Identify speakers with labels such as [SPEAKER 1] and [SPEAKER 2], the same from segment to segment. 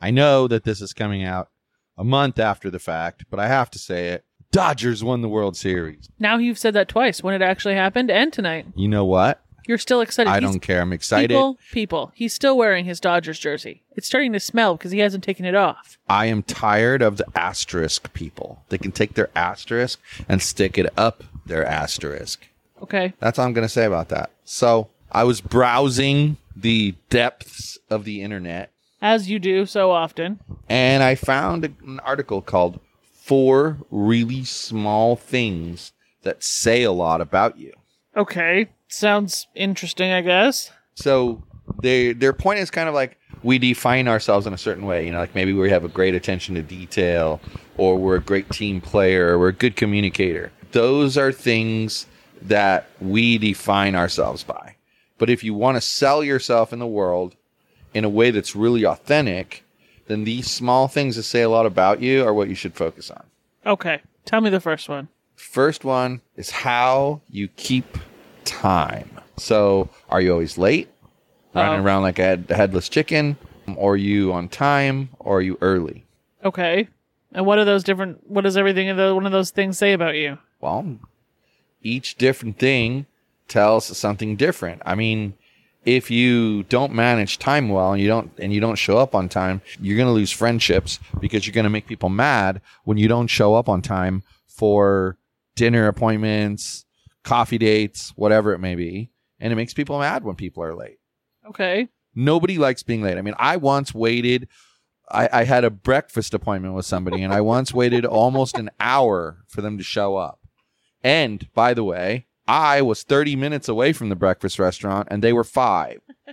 [SPEAKER 1] I know that this is coming out a month after the fact, but I have to say it. Dodgers won the World Series.
[SPEAKER 2] Now you've said that twice when it actually happened and tonight.
[SPEAKER 1] You know what?
[SPEAKER 2] You're still excited.
[SPEAKER 1] I
[SPEAKER 2] He's-
[SPEAKER 1] don't care. I'm excited.
[SPEAKER 2] People, people. He's still wearing his Dodgers jersey. It's starting to smell because he hasn't taken it off.
[SPEAKER 1] I am tired of the asterisk people. They can take their asterisk and stick it up their asterisk.
[SPEAKER 2] Okay.
[SPEAKER 1] That's all I'm going to say about that. So I was browsing the depths of the internet
[SPEAKER 2] As you do so often.
[SPEAKER 1] and I found an article called Four Really Small Things That Say a Lot About You.
[SPEAKER 2] Okay. Sounds interesting, I guess.
[SPEAKER 1] So they their point is kind of like we define ourselves in a certain way. You know, like maybe we have a great attention to detail, or we're a great team player, or we're a good communicator. Those are things that we define ourselves by. But if you want to sell yourself in the world in a way that's really authentic, then these small things that say a lot about you are what you should focus on.
[SPEAKER 2] Okay. Tell me the first one.
[SPEAKER 1] First one is how you keep time. So, are you always late? Running
[SPEAKER 2] Oh.
[SPEAKER 1] around like a headless chicken? Or are you on time? Or are you early?
[SPEAKER 2] Okay. And what are those different? What does everything of the, one of those things say about you?
[SPEAKER 1] Well, each different thing tells something different. I mean, if you don't manage time well and you don't and you don't show up on time, you're going to lose friendships because you're going to make people mad when you don't show up on time for dinner appointments, coffee dates, whatever it may be, and it makes people mad when people are late.
[SPEAKER 2] Okay.
[SPEAKER 1] Nobody likes being late. I mean, I once waited. I, I had a breakfast appointment with somebody, and I once waited almost an hour for them to show up. And by the way, I was 30 minutes away from the breakfast restaurant, and they were five.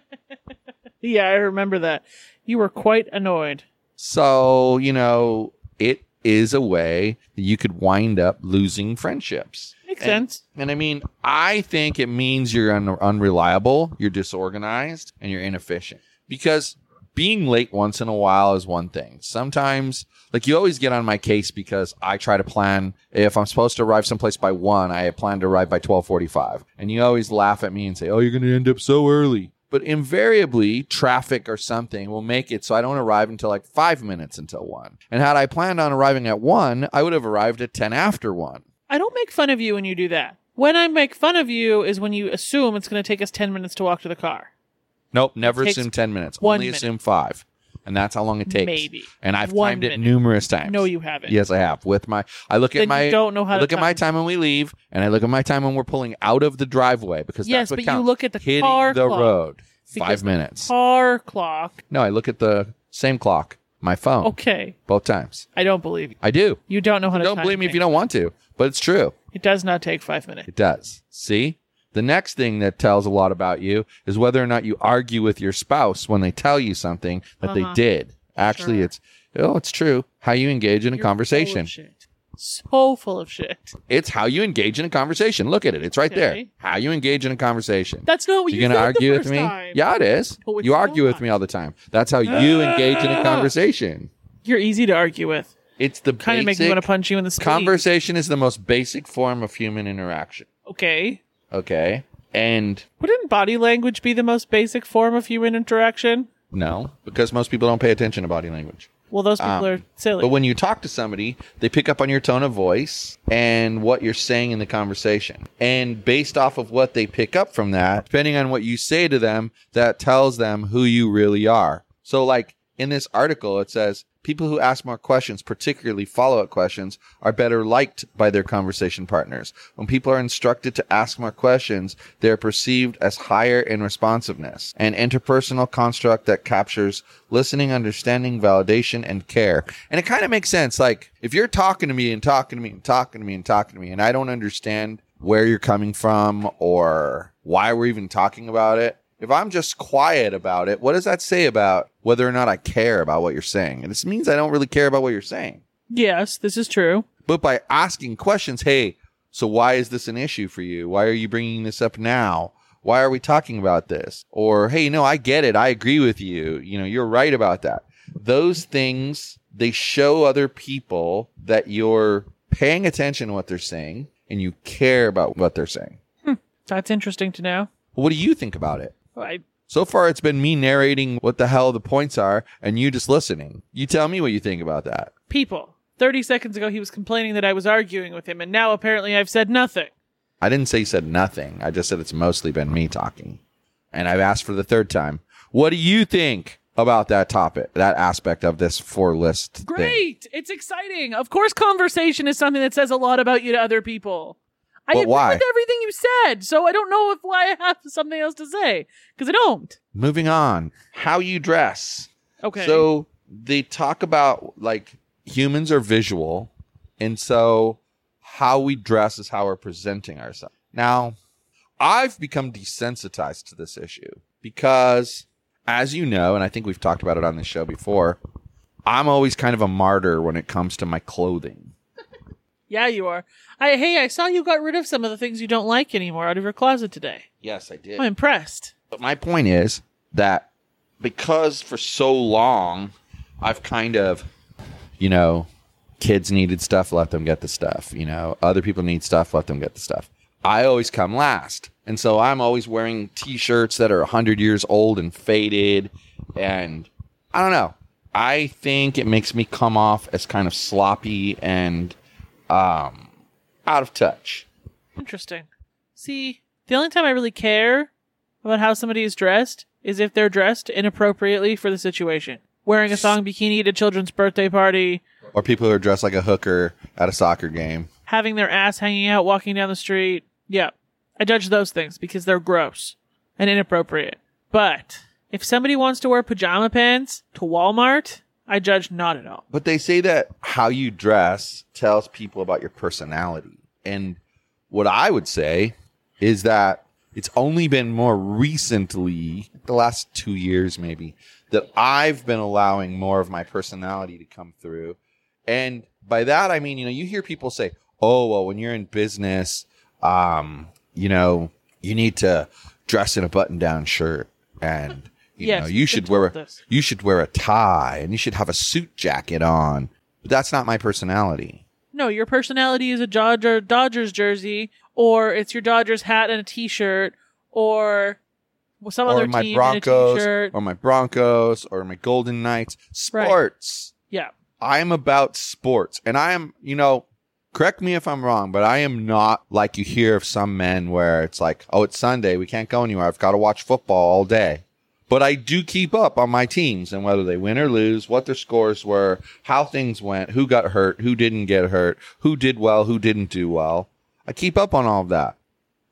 [SPEAKER 2] Yeah, I remember that. You were quite annoyed.
[SPEAKER 1] So, you know, it is a way that you could wind up losing friendships.
[SPEAKER 2] Makes
[SPEAKER 1] And-
[SPEAKER 2] sense.
[SPEAKER 1] And I mean, I think it means you're un- unreliable, you're disorganized, and you're inefficient. Because being late once in a while is one thing. Sometimes, like you always get on my case because I try to plan. If I'm supposed to arrive someplace by one, I plan to arrive by twelve forty-five, and you always laugh at me and say, "Oh, you're going to end up so early." But invariably, traffic or something will make it so I don't arrive until like five minutes until one. And had I planned on arriving at one, I would have arrived at ten after one.
[SPEAKER 2] I don't make fun of you when you do that. When I make fun of you is when you assume it's going to take us 10 minutes to walk to the car.
[SPEAKER 1] Nope, never
[SPEAKER 2] takes
[SPEAKER 1] assume 10 minutes.
[SPEAKER 2] one
[SPEAKER 1] Only
[SPEAKER 2] minute.
[SPEAKER 1] assume five. And that's how long it takes.
[SPEAKER 2] Maybe.
[SPEAKER 1] And I've
[SPEAKER 2] One
[SPEAKER 1] timed it
[SPEAKER 2] minute.
[SPEAKER 1] numerous times.
[SPEAKER 2] No, you haven't.
[SPEAKER 1] Yes, I have. With my, I look
[SPEAKER 2] Then
[SPEAKER 1] at my,
[SPEAKER 2] you don't know how
[SPEAKER 1] I
[SPEAKER 2] to
[SPEAKER 1] look at my
[SPEAKER 2] time.
[SPEAKER 1] when we leave, and I look at my time when we're pulling out of the driveway because
[SPEAKER 2] Yes,
[SPEAKER 1] that's what
[SPEAKER 2] but you
[SPEAKER 1] counts.
[SPEAKER 2] look at the
[SPEAKER 1] Hitting
[SPEAKER 2] car
[SPEAKER 1] the
[SPEAKER 2] clock.
[SPEAKER 1] road.
[SPEAKER 2] Because
[SPEAKER 1] Five
[SPEAKER 2] the
[SPEAKER 1] minutes.
[SPEAKER 2] Car clock.
[SPEAKER 1] No, I look at the same clock, my phone,
[SPEAKER 2] Okay.
[SPEAKER 1] both times.
[SPEAKER 2] I don't believe you.
[SPEAKER 1] I do.
[SPEAKER 2] You don't know how to
[SPEAKER 1] Don't believe me if you don't want to, but it's true.
[SPEAKER 2] It does not take five minutes.
[SPEAKER 1] It does. See? The next thing that tells a lot about you is whether or not you argue with your spouse when they tell you something that they
[SPEAKER 2] Uh-huh.
[SPEAKER 1] did. Actually,
[SPEAKER 2] Sure.
[SPEAKER 1] it's oh, it's true. How you engage in a
[SPEAKER 2] You're
[SPEAKER 1] conversation.
[SPEAKER 2] shit. So full of shit.
[SPEAKER 1] It's how you engage in a conversation. Look at it. It's right there. How you engage in a conversation.
[SPEAKER 2] That's not what
[SPEAKER 1] you
[SPEAKER 2] you
[SPEAKER 1] gonna
[SPEAKER 2] said
[SPEAKER 1] argue with me?
[SPEAKER 2] time.
[SPEAKER 1] Yeah, it is.
[SPEAKER 2] No,
[SPEAKER 1] you argue with me all the time. That's how you engage in a conversation.
[SPEAKER 2] You're easy to argue with.
[SPEAKER 1] It's the
[SPEAKER 2] Kind of make me want to punch you in the spleen.
[SPEAKER 1] conversation is the most basic form of human interaction.
[SPEAKER 2] Okay.
[SPEAKER 1] Okay. And
[SPEAKER 2] Wouldn't body language be the most basic form of human interaction?
[SPEAKER 1] no, because most people don't pay attention to body language.
[SPEAKER 2] Well, those people
[SPEAKER 1] Um,
[SPEAKER 2] are silly.
[SPEAKER 1] But when you talk to somebody, they pick up on your tone of voice and what you're saying in the conversation. And based off of what they pick up from that, depending on what you say to them, that tells them who you really are. So, like in this article, it says People who ask more questions, particularly follow up questions, are better liked by their conversation partners. When people are instructed to ask more questions, they are perceived as higher in responsiveness, an interpersonal construct that captures listening, understanding, validation, and care. And it kind of makes sense. Like, if you're talking to me and talking to me and talking to me and talking to me, and I don't understand where you're coming from or why we're even talking about it, if I'm just quiet about it, what does that say about whether or not I care about what you're saying? And this means I don't really care about what you're saying.
[SPEAKER 2] Yes, this is true.
[SPEAKER 1] But by asking questions, hey, so why is this an issue for you? Why are you bringing this up now? Why are we talking about this? Or, hey, no, I get it. I agree with you. You know, you're right about that. Those things, they show other people that you're paying attention to what they're saying and you care about what they're saying. Hmm.
[SPEAKER 2] That's interesting to know.
[SPEAKER 1] What do you think about it?
[SPEAKER 2] I,
[SPEAKER 1] So far, it's been me narrating what the hell the points are and you just listening. You tell me what you think about that.
[SPEAKER 2] people. 30 seconds ago, he was complaining that I was arguing with him, and now apparently I've said nothing.
[SPEAKER 1] I didn't say you said nothing. I just said it's mostly been me talking. And I've asked for the third time. What do you think about that topic, that aspect of this four list thing?
[SPEAKER 2] Great! It's exciting. Of course, conversation is something that says a lot about you to other people. I
[SPEAKER 1] But
[SPEAKER 2] agree
[SPEAKER 1] why?
[SPEAKER 2] with everything you said, so I don't know if why I have something else to say because I don't.
[SPEAKER 1] Moving on. How you dress.
[SPEAKER 2] Okay.
[SPEAKER 1] So they talk about like humans are visual. And so how we dress is how we're presenting ourselves. Now, I've become desensitized to this issue because, as you know, and I think we've talked about it on this show before, I'm always kind of a martyr when it comes to my clothing.
[SPEAKER 2] Yeah, you are. I hey, I saw you got rid of some of the things you don't like anymore out of your closet today.
[SPEAKER 1] Yes, I did.
[SPEAKER 2] I'm impressed.
[SPEAKER 1] But my point is that because for so long I've kind of, you know, kids needed stuff, let them get the stuff. You know, other people need stuff, let them get the stuff. I always come last. And so I'm always wearing t shirts that are 100 years old and faded. And I don't know. I think it makes me come off as kind of sloppy and um, out of touch.
[SPEAKER 2] Interesting. See, the only time I really care about how somebody is dressed is if they're dressed inappropriately for the situation. Wearing a thong bikini at a children's birthday party,
[SPEAKER 1] Or people who are dressed like a hooker at a soccer game.
[SPEAKER 2] having their ass hanging out walking down the street. Yeah. I judge those things because they're gross and inappropriate. But if somebody wants to wear pajama pants to Walmart, I judge not at all.
[SPEAKER 1] But they say that how you dress tells people about your personality. And what I would say is that it's only been more recently, the last two years maybe, that I've been allowing more of my personality to come through. And by that, I mean, you know, you hear people say, oh, well, when you're in business, um, you know, you need to dress in a button down shirt and, you
[SPEAKER 2] Yes,
[SPEAKER 1] know, you should wear,
[SPEAKER 2] this.
[SPEAKER 1] you should wear a tie and you should have a suit jacket on. But that's not my personality.
[SPEAKER 2] No, your personality is a Dodger Dodgers jersey, or it's your Dodgers hat and a T-shirt, or some other
[SPEAKER 1] my
[SPEAKER 2] team a
[SPEAKER 1] Broncos,
[SPEAKER 2] T-shirt.
[SPEAKER 1] or my Broncos, or my Golden Knights.
[SPEAKER 2] Right.
[SPEAKER 1] Sports.
[SPEAKER 2] Yeah,
[SPEAKER 1] I'm about sports. And I am, you know, correct me if I'm wrong, but I am not like you hear of some men where it's like, oh, it's Sunday. We can't go anywhere. I've got to watch football all day. But I do keep up on my teams and whether they win or lose, what their scores were, how things went, who got hurt, who didn't get hurt, who did well, who didn't do well. I keep up on all of that.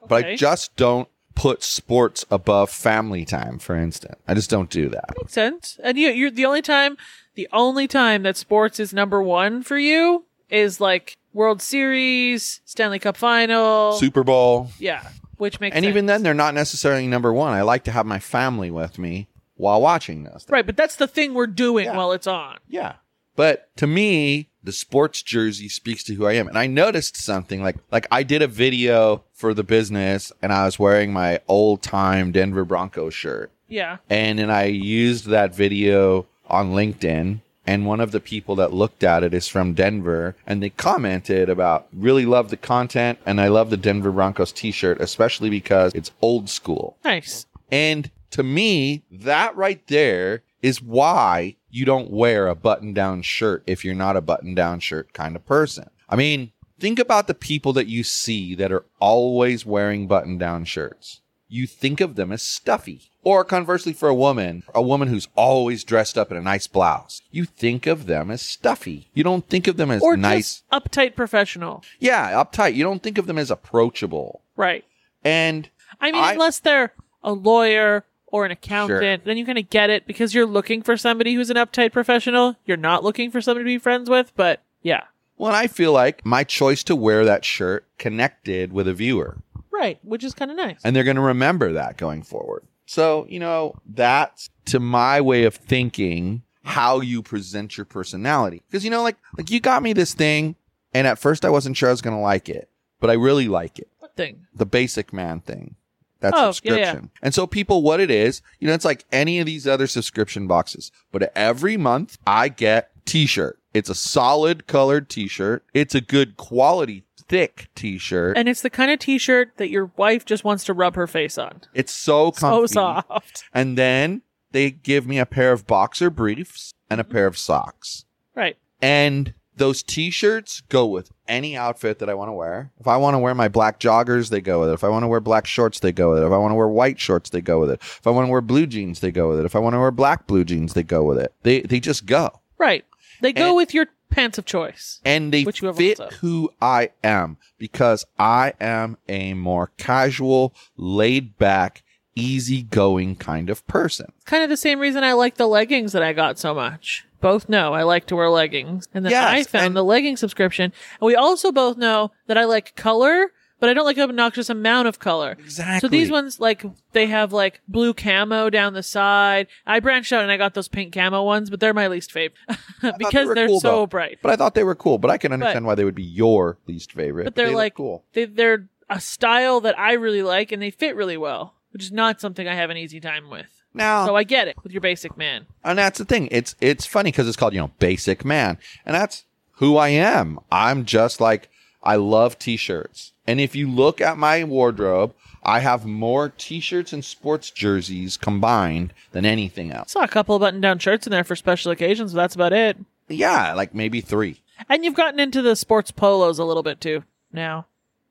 [SPEAKER 1] But I just don't put sports above family time, for instance. I just don't do that.
[SPEAKER 2] makes sense. And you, you're the only time, the only time that sports is number one for you is like World Series, Stanley Cup Final.
[SPEAKER 1] Super Bowl.
[SPEAKER 2] yeah, which makes
[SPEAKER 1] And
[SPEAKER 2] sense.
[SPEAKER 1] even then, they're not necessarily number one. I like to have my family with me while watching this.
[SPEAKER 2] right. But that's the thing we're doing
[SPEAKER 1] Yeah.
[SPEAKER 2] while it's on.
[SPEAKER 1] Yeah. But to me, the sports jersey speaks to who I am. And I noticed something like like I did a video for the business and I was wearing my old time Denver Broncos shirt.
[SPEAKER 2] Yeah.
[SPEAKER 1] And then I used that video on LinkedIn. And one of the people that looked at it is from Denver. And they commented about really love the content. And I love the Denver Broncos t shirt, especially because it's old school.
[SPEAKER 2] Nice.
[SPEAKER 1] And to me, that right there is why you don't wear a button down shirt if you're not a button down shirt kind of person. I mean, think about the people that you see that are always wearing button down shirts. You think of them as stuffy. Or conversely, for a woman, a woman who's always dressed up in a nice blouse, you think of them as stuffy. You don't think of them as
[SPEAKER 2] Or
[SPEAKER 1] nice.
[SPEAKER 2] uptight professional.
[SPEAKER 1] Yeah, uptight. You don't think of them as approachable.
[SPEAKER 2] Right.
[SPEAKER 1] And
[SPEAKER 2] I mean,
[SPEAKER 1] I-
[SPEAKER 2] unless they're a lawyer or an accountant, then you kind of get it because you're looking for somebody who's an uptight professional. You're not looking for somebody to be friends with, but yeah.
[SPEAKER 1] well, and I feel like my choice to wear that shirt connected with a viewer.
[SPEAKER 2] Right. Which is kind of nice.
[SPEAKER 1] and they're going to remember that going forward. So, you know, that's to my way of thinking how you present your personality. Because you know, like like you got me this thing, and at first I wasn't sure I was going to like it, but I really like it.
[SPEAKER 2] What thing?
[SPEAKER 1] The basic man thing. That
[SPEAKER 2] Oh, yeah, yeah.
[SPEAKER 1] subscription. And so people what it is, you know, it's like any of these other subscription boxes. But every month I get t-shirt. It's a solid colored t-shirt. It's a good quality thick t-shirt.
[SPEAKER 2] And it's the kind of t-shirt that your wife just wants to rub her face on.
[SPEAKER 1] it's so
[SPEAKER 2] So soft.
[SPEAKER 1] And then they give me a pair of boxer briefs and a mm-hmm. pair of socks.
[SPEAKER 2] Right.
[SPEAKER 1] And those t-shirts go with any outfit that I want to wear. If I want to wear my black joggers, they go with it. If I want to wear black shorts, they go with it. If I want to wear white shorts, they go with it. If I want to wear blue jeans, they go with it. If I want to wear black blue jeans, they go with it. They they just go.
[SPEAKER 2] Right. They go
[SPEAKER 1] And-
[SPEAKER 2] with your pants of choice.
[SPEAKER 1] And they
[SPEAKER 2] Which you have
[SPEAKER 1] fit who I am because I am a more casual, laid back, easygoing kind of person.
[SPEAKER 2] It's kind of the same reason I like the leggings that I got so much. Both know I like to wear leggings. And then
[SPEAKER 1] Yes,
[SPEAKER 2] I found
[SPEAKER 1] and-
[SPEAKER 2] the legging subscription. And we also both know that I like color, but I don't like an obnoxious amount of color.
[SPEAKER 1] Exactly.
[SPEAKER 2] So these ones, like, they have like blue camo down the side. I branched out and I got those pink camo ones, but they're my least favorite because they are
[SPEAKER 1] cool,
[SPEAKER 2] so
[SPEAKER 1] though.
[SPEAKER 2] bright.
[SPEAKER 1] But I thought they were cool. But I can understand why they would be your least favorite.
[SPEAKER 2] But they're
[SPEAKER 1] they
[SPEAKER 2] like,
[SPEAKER 1] cool.
[SPEAKER 2] they, they're a style that I really like and they fit really well, which is not something I have an easy time with.
[SPEAKER 1] Now,
[SPEAKER 2] So I get it with your basic man.
[SPEAKER 1] and that's the thing. It's it's funny because it's called you know basic man, and that's who I am. I'm just like I love t-shirts, and if you look at my wardrobe, I have more t-shirts and sports jerseys combined than anything else.
[SPEAKER 2] saw a couple of button down shirts in there for special occasions, but that's about it.
[SPEAKER 1] Yeah, like maybe three.
[SPEAKER 2] And you've gotten into the sports polos a little bit too now.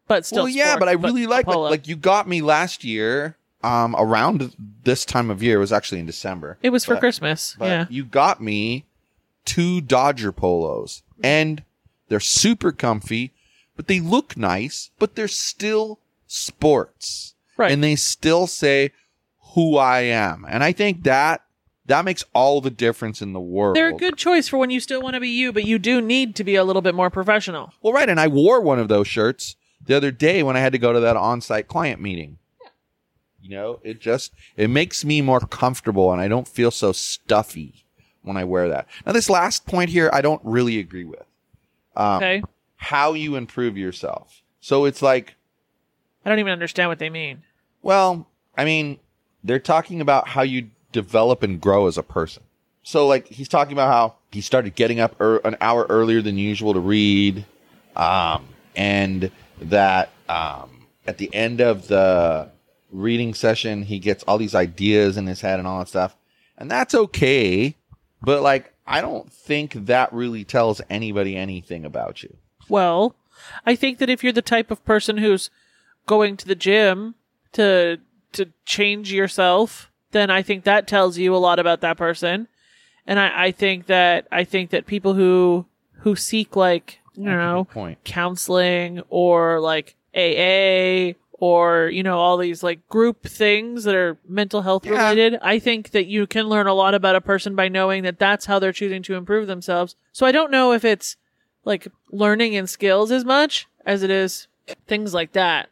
[SPEAKER 2] But still
[SPEAKER 1] well, yeah,
[SPEAKER 2] sports,
[SPEAKER 1] but I really like like, like you got me last year. Um, around this time of year it was actually in December.
[SPEAKER 2] it was for
[SPEAKER 1] but-
[SPEAKER 2] Christmas.
[SPEAKER 1] But
[SPEAKER 2] yeah.
[SPEAKER 1] you got me two Dodger polos, and they're super comfy, but they look nice, but they're still sports,
[SPEAKER 2] Right.
[SPEAKER 1] And they still say who I am, and I think that that makes all the difference in the world.
[SPEAKER 2] They're a good choice for when you still want to be you, but you do need to be a little bit more professional.
[SPEAKER 1] Well, right, and I wore one of those shirts the other day when I had to go to that on-site client meeting. You know, it just it makes me more comfortable and I don't feel so stuffy when I wear that. Now this last point here I don't really agree with. Um,
[SPEAKER 2] Okay.
[SPEAKER 1] How you improve yourself. So it's like,
[SPEAKER 2] I don't even understand what they mean.
[SPEAKER 1] well, I mean, they're talking about how you develop and grow as a person. So like he's talking about how he started getting up er- an hour earlier than usual to read, um, and that um, at the end of the reading session he gets all these ideas in his head and all that stuff, and that's okay. But like, I don't think that really tells anybody anything about you.
[SPEAKER 2] Well, I think that if you're the type of person who's going to the gym to to change yourself, then I think that tells you a lot about that person. And I, I think that I think that people who who seek like you know
[SPEAKER 1] Point.
[SPEAKER 2] counseling or like AA or you know all these like group things that are mental health
[SPEAKER 1] Yeah.
[SPEAKER 2] related i think that you can learn a lot about a person by knowing that that's how they're choosing to improve themselves so i don't know if it's like learning and skills as much as it is things like that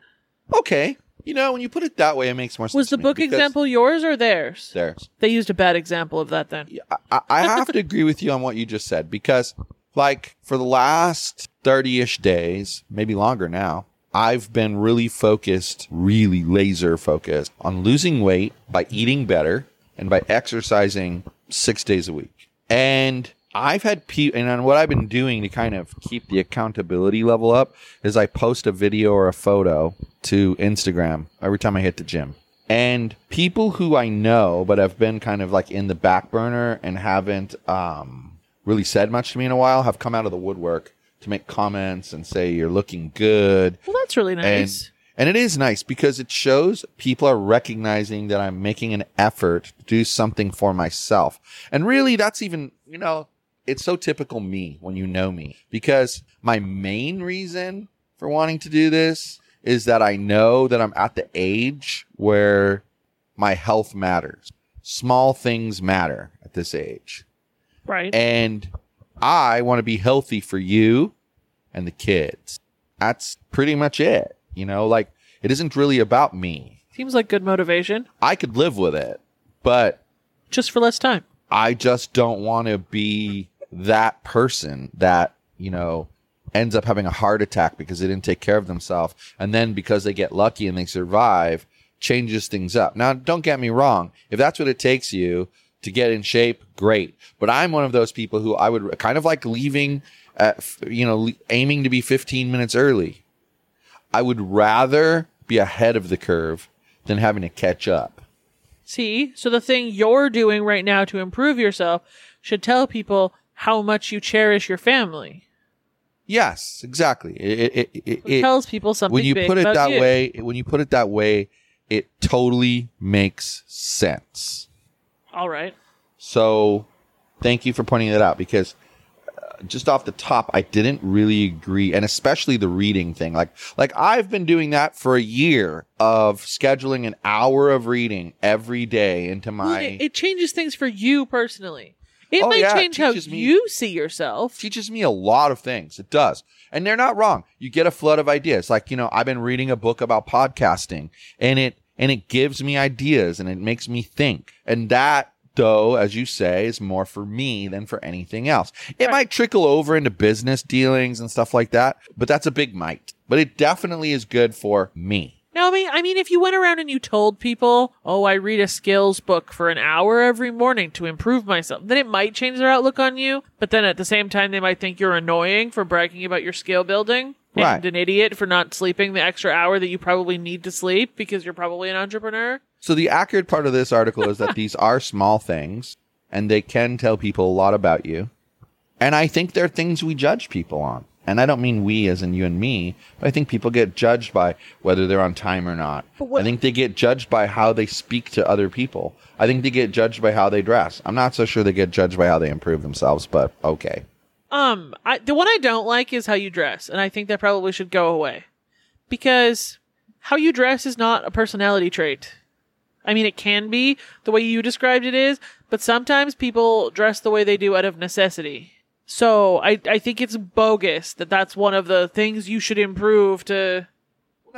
[SPEAKER 1] Okay, you know when you put it that way, it makes more sense.
[SPEAKER 2] was the book example yours or theirs
[SPEAKER 1] Theirs.
[SPEAKER 2] they used a bad example of that then
[SPEAKER 1] I, I- I have to agree with you on what you just said because, like, for the last 30 ish days, maybe longer now, I've been really focused, really laser focused on losing weight by eating better and by exercising six days a week. And I've had people, and on what I've been doing to kind of keep the accountability level up is I post a video or a photo to Instagram every time I hit the gym. And people who I know but have been kind of like in the back burner and haven't um, really said much to me in a while have come out of the woodwork to make comments and say you're looking good
[SPEAKER 2] well that's really nice
[SPEAKER 1] and And it is nice because it shows people are recognizing that I'm making an effort to do something for myself. And really, that's even, you know, it's so typical me when you know me because my main reason for wanting to do this is that I know that I'm at the age where my health matters. Small things matter at this age.
[SPEAKER 2] Right.
[SPEAKER 1] And I want to be healthy for you and the kids. That's pretty much it. You know, like it isn't really about me.
[SPEAKER 2] Seems like good motivation.
[SPEAKER 1] I could live with it, but
[SPEAKER 2] Just for less time.
[SPEAKER 1] I just don't want to be that person that, you know, ends up having a heart attack because they didn't take care of themselves. And then because they get lucky and they survive, changes things up. Now, don't get me wrong. If that's what it takes you to get in shape, great. But I'm one of those people who I would kind of like leaving, at, you know, aiming to be 15 minutes early. I would rather be ahead of the curve than having to catch up.
[SPEAKER 2] See? So the thing you're doing right now to improve yourself should tell people how much you cherish your family.
[SPEAKER 1] Yes, exactly. It, it, it, it,
[SPEAKER 2] tells people something
[SPEAKER 1] when you put it that
[SPEAKER 2] you.
[SPEAKER 1] way, when you put it that way, it totally makes sense.
[SPEAKER 2] All right.
[SPEAKER 1] So, thank you for pointing that out because just off the top, I didn't really agree, and especially the reading thing. Like, like I've been doing that for a year of scheduling an hour of reading every day into
[SPEAKER 2] Well,
[SPEAKER 1] my.
[SPEAKER 2] it, it changes things for you personally. It
[SPEAKER 1] Oh,
[SPEAKER 2] might
[SPEAKER 1] yeah, it
[SPEAKER 2] change how
[SPEAKER 1] me-
[SPEAKER 2] you see yourself.
[SPEAKER 1] teaches me a lot of things. It does. And they're not wrong. You get a flood of ideas. Like, you know, I've been reading a book about podcasting and it and it gives me ideas and it makes me think. And that though, as you say, is more for me than for anything else. It
[SPEAKER 2] Right.
[SPEAKER 1] might trickle over into business dealings and stuff like that, but that's a big might. But it definitely is good for me.
[SPEAKER 2] No, I mean, I mean, if you went around and you told people, "Oh, I read a skills book for an hour every morning to improve myself," then it might change their outlook on you. But then at the same time, they might think you're annoying for bragging about your skill building and an idiot for not sleeping the extra hour that you probably need to sleep because you're probably an entrepreneur.
[SPEAKER 1] So the accurate part of this article is that these are small things and they can tell people a lot about you. And I think they're things we judge people on. And I don't mean we as in you and me, but I think people get judged by whether they're on time or not.
[SPEAKER 2] What-
[SPEAKER 1] I think they get judged by how they speak to other people. I think they get judged by how they dress. I'm not so sure they get judged by how they improve themselves, but okay.
[SPEAKER 2] Um, I, the one I don't like is how you dress, and I think that probably should go away because how you dress is not a personality trait. I mean, it can be the way you described it is, but sometimes people dress the way they do out of necessity. So I, I think it's bogus that that's one of the things you should improve to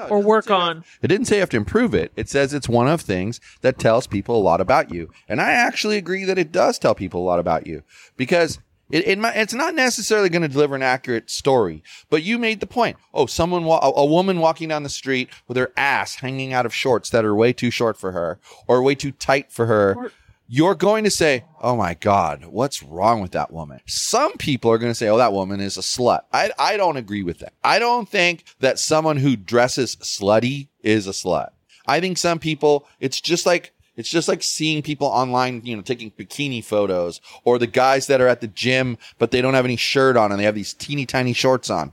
[SPEAKER 2] or work on.
[SPEAKER 1] It didn't say you have to improve it. It says it's one of things that tells people a lot about you. And I actually agree that it does tell people a lot about you because it, it might, it's not necessarily going to deliver an accurate story. But you made the point. Oh, someone, wa- a, a woman walking down the street with her ass hanging out of shorts that are way too short for her or way too tight for her.
[SPEAKER 2] Or-
[SPEAKER 1] you're going to say, "Oh my God, what's wrong with that woman?" Some people are going to say, "Oh, that woman is a slut." I I don't agree with that. I don't think that someone who dresses slutty is a slut. I think some people, it's just like it's just like seeing people online, you know, taking bikini photos, or the guys that are at the gym but they don't have any shirt on and they have these teeny tiny shorts on.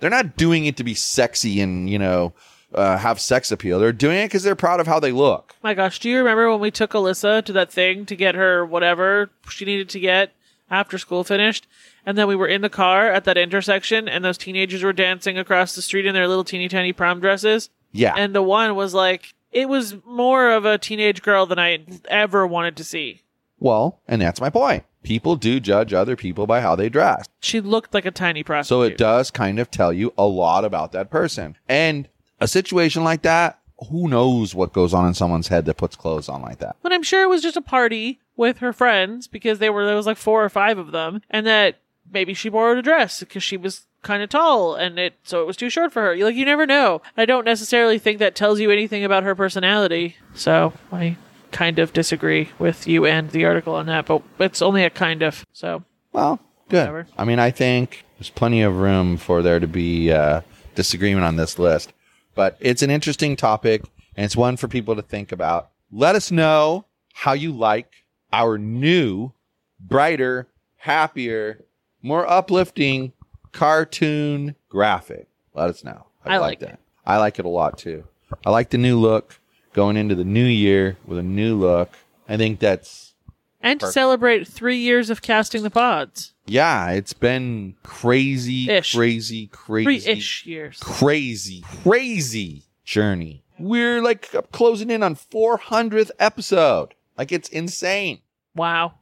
[SPEAKER 1] They're not doing it to be sexy and you know uh, have sex appeal. They're doing it because they're proud of how they look.
[SPEAKER 2] My gosh, do you remember when we took Alyssa to that thing to get her whatever she needed to get after school finished? And then we were in the car at that intersection and those teenagers were dancing across the street in their little teeny tiny prom dresses.
[SPEAKER 1] Yeah.
[SPEAKER 2] And the one was like, it was more of a teenage girl than I ever wanted to see.
[SPEAKER 1] Well, and that's my point. People do judge other people by how they dress.
[SPEAKER 2] She looked like a tiny prostitute.
[SPEAKER 1] So it does kind of tell you a lot about that person. And a situation like that, who knows what goes on in someone's head that puts clothes on like that?
[SPEAKER 2] But I'm sure it was just a party with her friends because they were there was like four or five of them, and that maybe she borrowed a dress because she was kind of tall and it so it was too short for her. Like you never know. I don't necessarily think that tells you anything about her personality. So I kind of disagree with you and the article on that, but it's only a kind of. So
[SPEAKER 1] Well, good.
[SPEAKER 2] Whatever.
[SPEAKER 1] I mean, I think there's plenty of room for there to be uh, disagreement on this list, but it's an interesting topic and it's one for people to think about. Let us know how you like our new, brighter, happier, more uplifting cartoon graphic. Let us know.
[SPEAKER 2] I
[SPEAKER 1] you
[SPEAKER 2] like
[SPEAKER 1] that. I like it a lot too. I like the new look going into the new year with a new look. I think that's
[SPEAKER 2] And to
[SPEAKER 1] Perfect.
[SPEAKER 2] celebrate three years of casting the pods.
[SPEAKER 1] yeah, it's been crazy,
[SPEAKER 2] Ish.
[SPEAKER 1] crazy,
[SPEAKER 2] Three
[SPEAKER 1] crazy,
[SPEAKER 2] ish years.
[SPEAKER 1] crazy, crazy journey. We're like closing in on 400th episode. Like it's insane.
[SPEAKER 2] Wow.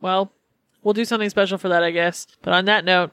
[SPEAKER 2] Well, we'll do something special for that, I guess. But on that note,